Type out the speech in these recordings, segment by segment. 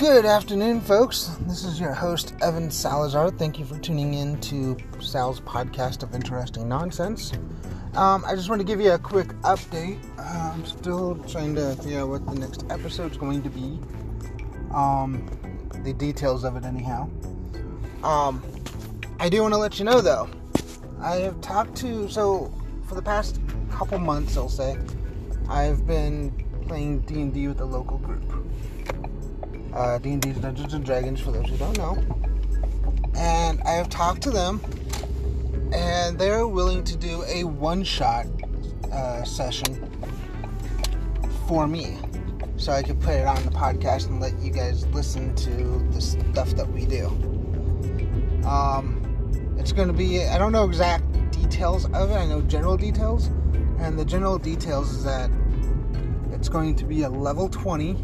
Good afternoon, folks. This is your host, Evan Salazar. Thank you for tuning in to Sal's podcast of interesting nonsense. Um, I just want to give you a quick update. Uh, I'm still trying to figure out what the next episode's going to be. Um, the details of it, anyhow. Um, I do want to let you know, though. I have talked to so for the past couple months, I'll say, I've been playing D and D with a local group. Uh, D&D's Dungeons and Dragons, for those who don't know. And I have talked to them, and they're willing to do a one-shot uh, session for me, so I can put it on the podcast and let you guys listen to the stuff that we do. Um, it's going to be I don't know exact details of it. I know general details, and the general details is that it's going to be a level 20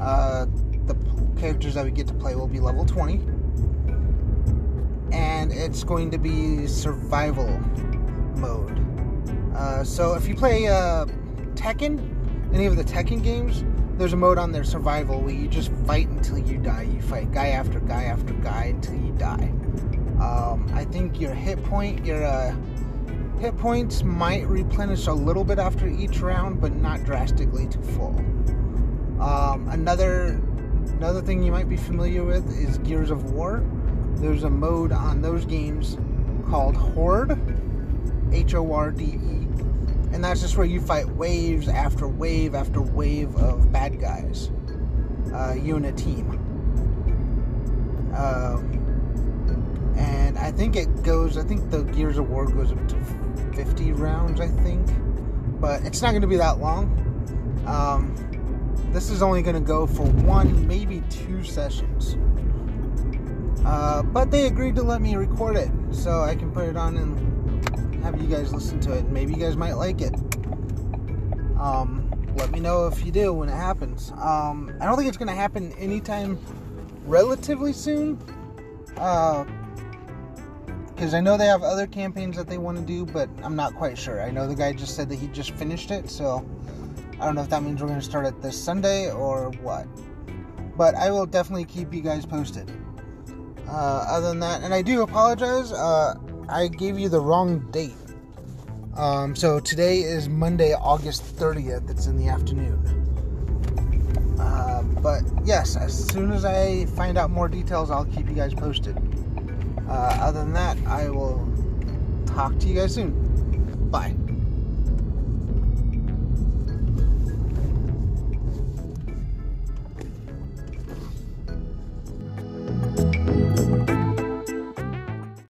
uh, the characters that we get to play will be level 20. And it's going to be survival mode. Uh, so if you play uh, Tekken, any of the Tekken games, there's a mode on there, survival, where you just fight until you die. You fight guy after guy after guy until you die. Um, I think your hit point, your uh, hit points might replenish a little bit after each round, but not drastically to full. Um, another another thing you might be familiar with is Gears of War. There's a mode on those games called Horde, H O R D E, and that's just where you fight waves after wave after wave of bad guys. Uh, you and a team. Um, and I think it goes. I think the Gears of War goes up to 50 rounds. I think, but it's not going to be that long. Um, this is only going to go for one, maybe two sessions. Uh, but they agreed to let me record it so I can put it on and have you guys listen to it. Maybe you guys might like it. Um, let me know if you do when it happens. Um, I don't think it's going to happen anytime relatively soon. Because uh, I know they have other campaigns that they want to do, but I'm not quite sure. I know the guy just said that he just finished it, so I don't know if that means we're going to start it this Sunday or what. But I will definitely keep you guys posted. Uh, other than that, and I do apologize, uh, I gave you the wrong date. Um, so today is Monday, August 30th. It's in the afternoon. Uh, but yes, as soon as I find out more details, I'll keep you guys posted. Uh, other than that, I will talk to you guys soon. Bye.